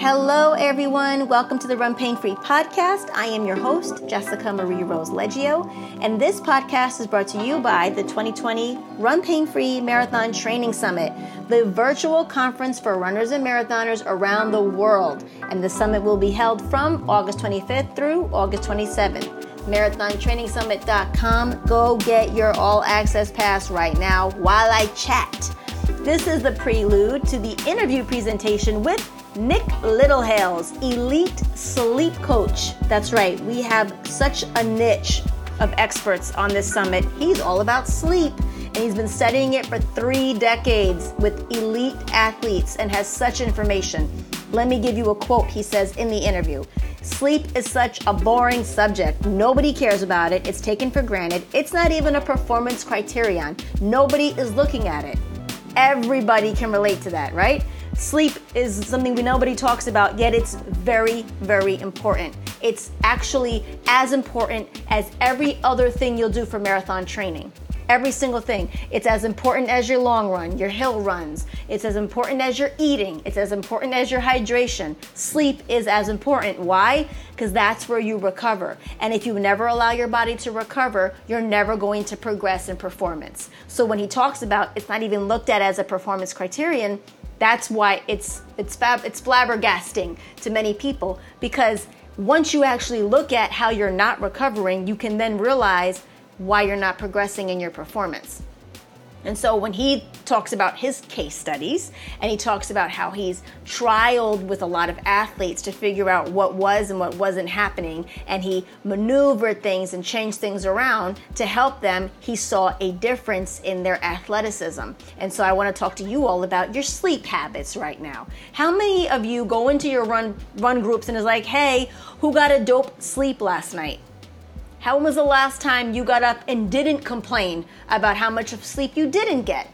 Hello, everyone. Welcome to the Run Pain Free podcast. I am your host, Jessica Marie Rose Leggio, and this podcast is brought to you by the 2020 Run Pain Free Marathon Training Summit, the virtual conference for runners and marathoners around the world. And the summit will be held from August 25th through August 27th. MarathonTrainingSummit.com. Go get your all access pass right now while I chat. This is the prelude to the interview presentation with Nick Littlehales, elite sleep coach. That's right, we have such a niche of experts on this summit. He's all about sleep and he's been studying it for three decades with elite athletes and has such information. Let me give you a quote he says in the interview. Sleep is such a boring subject. Nobody cares about it. It's taken for granted. It's not even a performance criterion. Nobody is looking at it. Everybody can relate to that, right? Sleep is something we nobody talks about, yet it's very, very important. It's actually as important as every other thing you'll do for marathon training. Every single thing. It's as important as your long run, your hill runs. It's as important as your eating. It's as important as your hydration. Sleep is as important. Why? Because that's where you recover. And if you never allow your body to recover, you're never going to progress in performance. So when he talks about it's not even looked at as a performance criterion, that's why it's it's fab, it's flabbergasting to many people because once you actually look at how you're not recovering, you can then realize why you're not progressing in your performance. And so when he talks about his case studies and he talks about how he's trialed with a lot of athletes to figure out what was and what wasn't happening, and he maneuvered things and changed things around to help them, he saw a difference in their athleticism. And so I want to talk to you all about your sleep habits right now. How many of you go into your run run groups and is like, hey, who got a dope sleep last night? How was the last time you got up and didn't complain about how much of sleep you didn't get?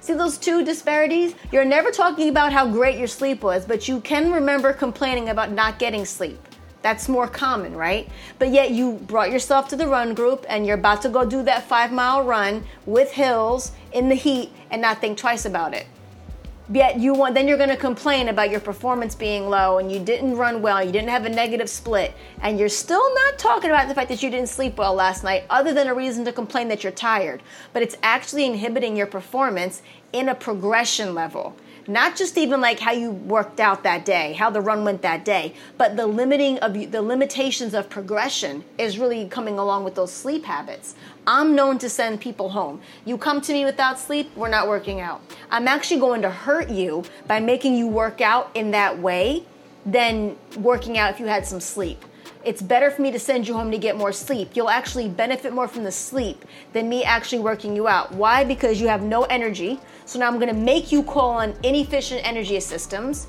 See those two disparities? You're never talking about how great your sleep was, but you can remember complaining about not getting sleep. That's more common, right? But yet you brought yourself to the run group and you're about to go do that five mile run with hills in the heat and not think twice about it yet you want then you're going to complain about your performance being low and you didn't run well you didn't have a negative split and you're still not talking about the fact that you didn't sleep well last night other than a reason to complain that you're tired but it's actually inhibiting your performance in a progression level not just even like how you worked out that day, how the run went that day, but the limiting of the limitations of progression is really coming along with those sleep habits. I'm known to send people home. You come to me without sleep, we're not working out. I'm actually going to hurt you by making you work out in that way than working out if you had some sleep it's better for me to send you home to get more sleep. You'll actually benefit more from the sleep than me actually working you out. Why? Because you have no energy. So now I'm gonna make you call on inefficient energy systems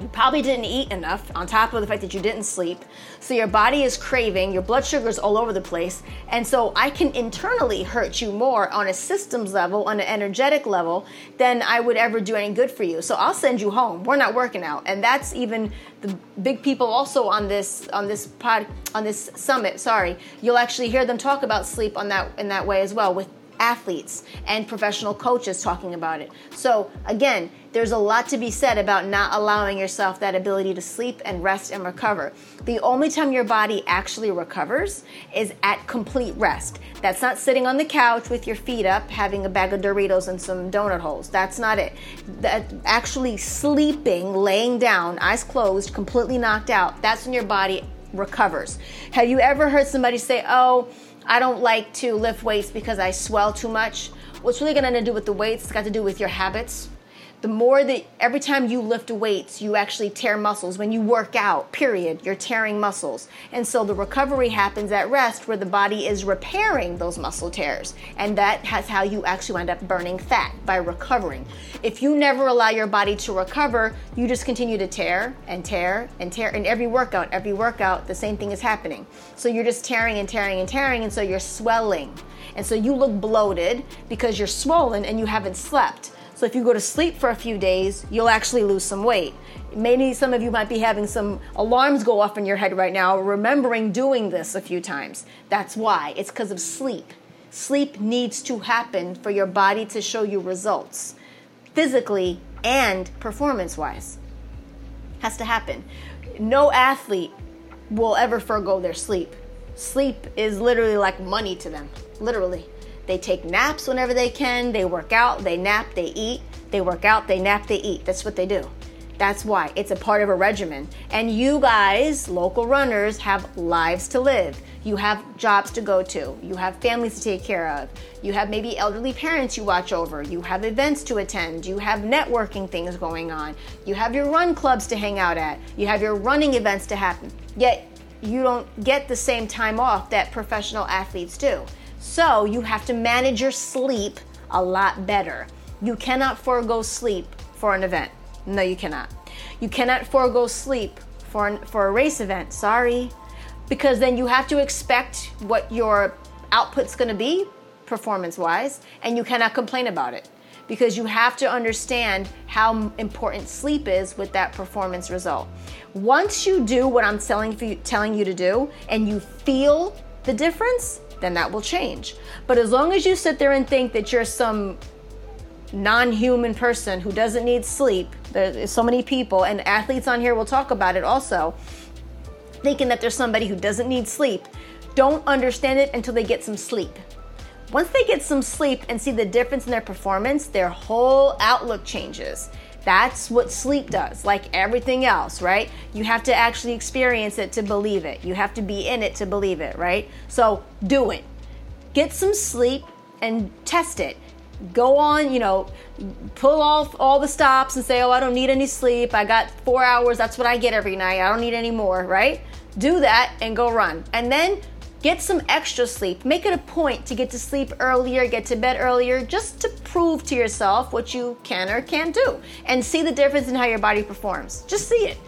you probably didn't eat enough, on top of the fact that you didn't sleep. So your body is craving, your blood sugar's all over the place. And so I can internally hurt you more on a systems level, on an energetic level, than I would ever do any good for you. So I'll send you home. We're not working out. And that's even the big people also on this on this pod on this summit, sorry. You'll actually hear them talk about sleep on that in that way as well with athletes and professional coaches talking about it. So, again, there's a lot to be said about not allowing yourself that ability to sleep and rest and recover. The only time your body actually recovers is at complete rest. That's not sitting on the couch with your feet up, having a bag of Doritos and some donut holes. That's not it. That actually sleeping, laying down, eyes closed, completely knocked out, that's when your body recovers. Have you ever heard somebody say, "Oh, I don't like to lift weights because I swell too much. What's really gonna do with the weights? It's got to do with your habits. The more that every time you lift weights, you actually tear muscles. When you work out, period, you're tearing muscles. And so the recovery happens at rest where the body is repairing those muscle tears. And that has how you actually end up burning fat by recovering. If you never allow your body to recover, you just continue to tear and tear and tear. And every workout, every workout, the same thing is happening. So you're just tearing and tearing and tearing. And so you're swelling. And so you look bloated because you're swollen and you haven't slept. So if you go to sleep for a few days, you'll actually lose some weight. Maybe some of you might be having some alarms go off in your head right now, remembering doing this a few times. That's why. It's because of sleep. Sleep needs to happen for your body to show you results, physically and performance wise. Has to happen. No athlete will ever forego their sleep. Sleep is literally like money to them, literally. They take naps whenever they can. They work out, they nap, they eat. They work out, they nap, they eat. That's what they do. That's why it's a part of a regimen. And you guys, local runners, have lives to live. You have jobs to go to. You have families to take care of. You have maybe elderly parents you watch over. You have events to attend. You have networking things going on. You have your run clubs to hang out at. You have your running events to happen. Yet you don't get the same time off that professional athletes do. So you have to manage your sleep a lot better. You cannot forego sleep for an event. No, you cannot. You cannot forego sleep for, an, for a race event. Sorry. Because then you have to expect what your output's going to be performance wise, and you cannot complain about it because you have to understand how important sleep is with that performance result. Once you do what I'm telling you, telling you to do and you feel the difference, then that will change. But as long as you sit there and think that you're some non human person who doesn't need sleep, there's so many people, and athletes on here will talk about it also, thinking that there's somebody who doesn't need sleep, don't understand it until they get some sleep. Once they get some sleep and see the difference in their performance, their whole outlook changes. That's what sleep does, like everything else, right? You have to actually experience it to believe it. You have to be in it to believe it, right? So do it. Get some sleep and test it. Go on, you know, pull off all the stops and say, oh, I don't need any sleep. I got four hours. That's what I get every night. I don't need any more, right? Do that and go run. And then Get some extra sleep. Make it a point to get to sleep earlier, get to bed earlier, just to prove to yourself what you can or can't do and see the difference in how your body performs. Just see it.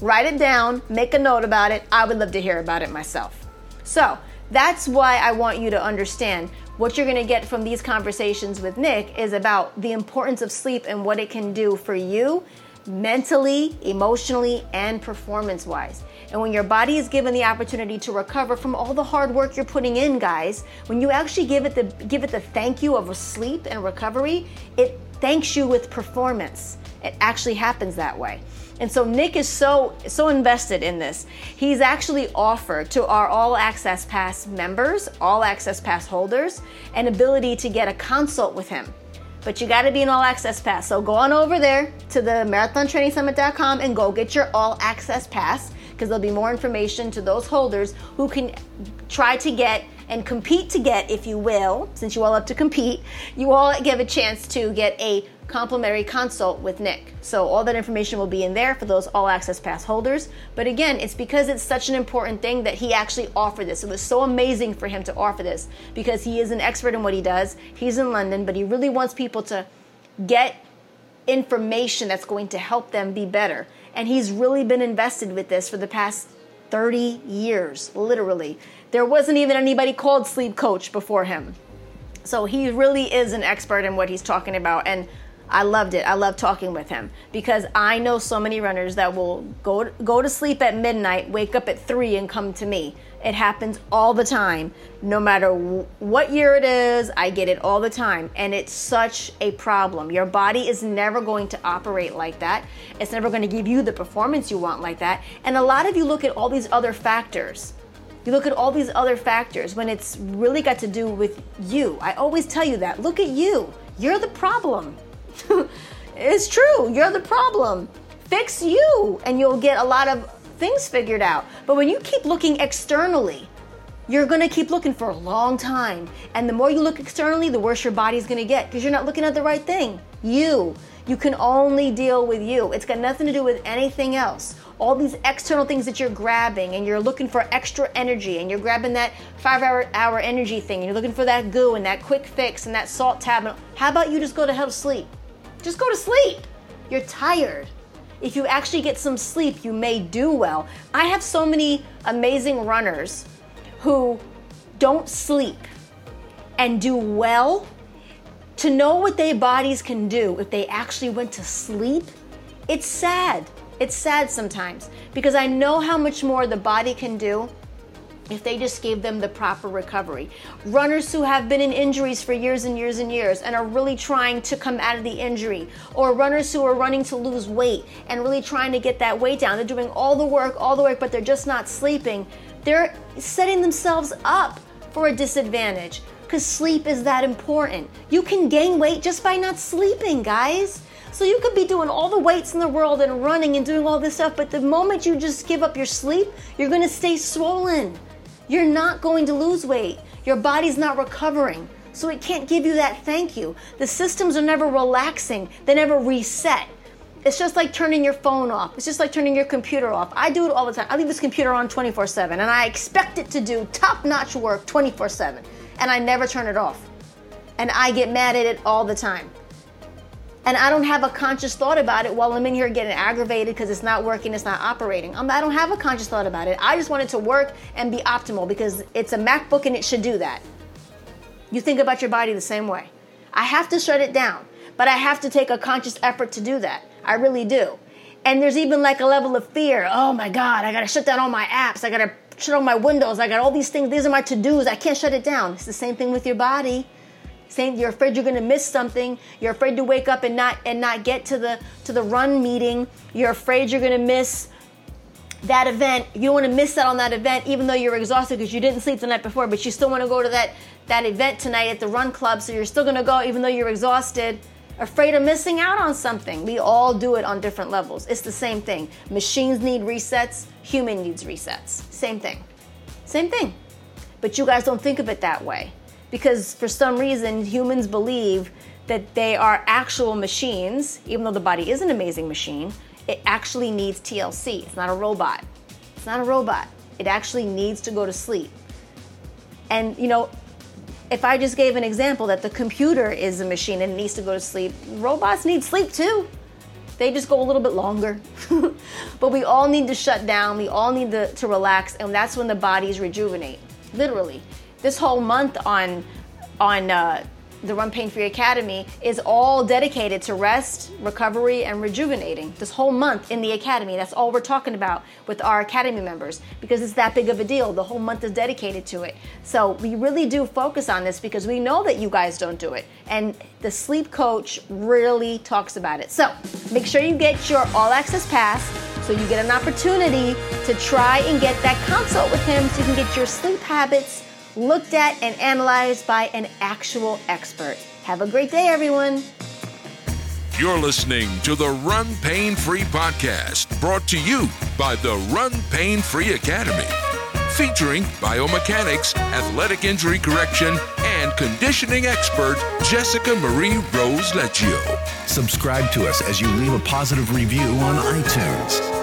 Write it down, make a note about it. I would love to hear about it myself. So, that's why I want you to understand what you're going to get from these conversations with Nick is about the importance of sleep and what it can do for you mentally, emotionally, and performance wise. And when your body is given the opportunity to recover from all the hard work you're putting in, guys, when you actually give it the give it the thank you of sleep and recovery, it thanks you with performance. It actually happens that way. And so Nick is so so invested in this. He's actually offered to our all access pass members, all access pass holders, an ability to get a consult with him but you got to be an all access pass. So go on over there to the marathontrainingsummit.com and go get your all access pass because there'll be more information to those holders who can try to get and compete to get, if you will, since you all have to compete, you all give a chance to get a complimentary consult with Nick. So all that information will be in there for those all access pass holders. But again, it's because it's such an important thing that he actually offered this. It was so amazing for him to offer this because he is an expert in what he does. He's in London, but he really wants people to get information that's going to help them be better. And he's really been invested with this for the past 30 years, literally. There wasn't even anybody called Sleep Coach before him. So he really is an expert in what he's talking about. And I loved it. I love talking with him because I know so many runners that will go go to sleep at midnight, wake up at 3 and come to me. It happens all the time. No matter what year it is, I get it all the time and it's such a problem. Your body is never going to operate like that. It's never going to give you the performance you want like that. And a lot of you look at all these other factors. You look at all these other factors when it's really got to do with you. I always tell you that. Look at you. You're the problem it's true. You're the problem. Fix you, and you'll get a lot of things figured out. But when you keep looking externally, you're gonna keep looking for a long time. And the more you look externally, the worse your body's gonna get because you're not looking at the right thing. You. You can only deal with you. It's got nothing to do with anything else. All these external things that you're grabbing and you're looking for extra energy and you're grabbing that five hour, hour energy thing and you're looking for that goo and that quick fix and that salt tab. How about you just go to hell to sleep? Just go to sleep. You're tired. If you actually get some sleep, you may do well. I have so many amazing runners who don't sleep and do well to know what their bodies can do if they actually went to sleep, it's sad. It's sad sometimes because I know how much more the body can do if they just gave them the proper recovery. Runners who have been in injuries for years and years and years and are really trying to come out of the injury, or runners who are running to lose weight and really trying to get that weight down. They're doing all the work, all the work, but they're just not sleeping. They're setting themselves up for a disadvantage because sleep is that important. You can gain weight just by not sleeping, guys. So you could be doing all the weights in the world and running and doing all this stuff, but the moment you just give up your sleep, you're gonna stay swollen. You're not going to lose weight. Your body's not recovering. So it can't give you that thank you. The systems are never relaxing, they never reset. It's just like turning your phone off. It's just like turning your computer off. I do it all the time. I leave this computer on 24 7 and I expect it to do top notch work 24 7 and I never turn it off. And I get mad at it all the time. And I don't have a conscious thought about it while I'm in here getting aggravated because it's not working, it's not operating. I'm, I do not have a conscious thought about it. I just want it to work and be optimal because it's a MacBook and it should do that. You think about your body the same way. I have to shut it down, but I have to take a conscious effort to do that. I really do. And there's even like a level of fear. Oh my God, I gotta shut down all my apps. I gotta shut on my windows. I got all these things. These are my to dos. I can't shut it down. It's the same thing with your body. Same, you're afraid you're going to miss something. You're afraid to wake up and not and not get to the to the run meeting. You're afraid you're going to miss that event. You don't want to miss that on that event, even though you're exhausted because you didn't sleep the night before. But you still want to go to that that event tonight at the run club. So you're still going to go, even though you're exhausted afraid of missing out on something. We all do it on different levels. It's the same thing. Machines need resets, human needs resets. Same thing. Same thing. But you guys don't think of it that way because for some reason humans believe that they are actual machines, even though the body is an amazing machine, it actually needs TLC. It's not a robot. It's not a robot. It actually needs to go to sleep. And you know, if I just gave an example that the computer is a machine and needs to go to sleep, robots need sleep too. They just go a little bit longer. but we all need to shut down, we all need to, to relax, and that's when the bodies rejuvenate. Literally. This whole month on on uh, the Run Pain Free Academy is all dedicated to rest, recovery, and rejuvenating. This whole month in the Academy, that's all we're talking about with our Academy members because it's that big of a deal. The whole month is dedicated to it. So we really do focus on this because we know that you guys don't do it. And the sleep coach really talks about it. So make sure you get your all access pass so you get an opportunity to try and get that consult with him so you can get your sleep habits looked at and analyzed by an actual expert. Have a great day, everyone. You're listening to the Run Pain Free podcast, brought to you by the Run Pain Free Academy, featuring biomechanics, athletic injury correction, and conditioning expert Jessica Marie Rose Leggio. Subscribe to us as you leave a positive review on iTunes.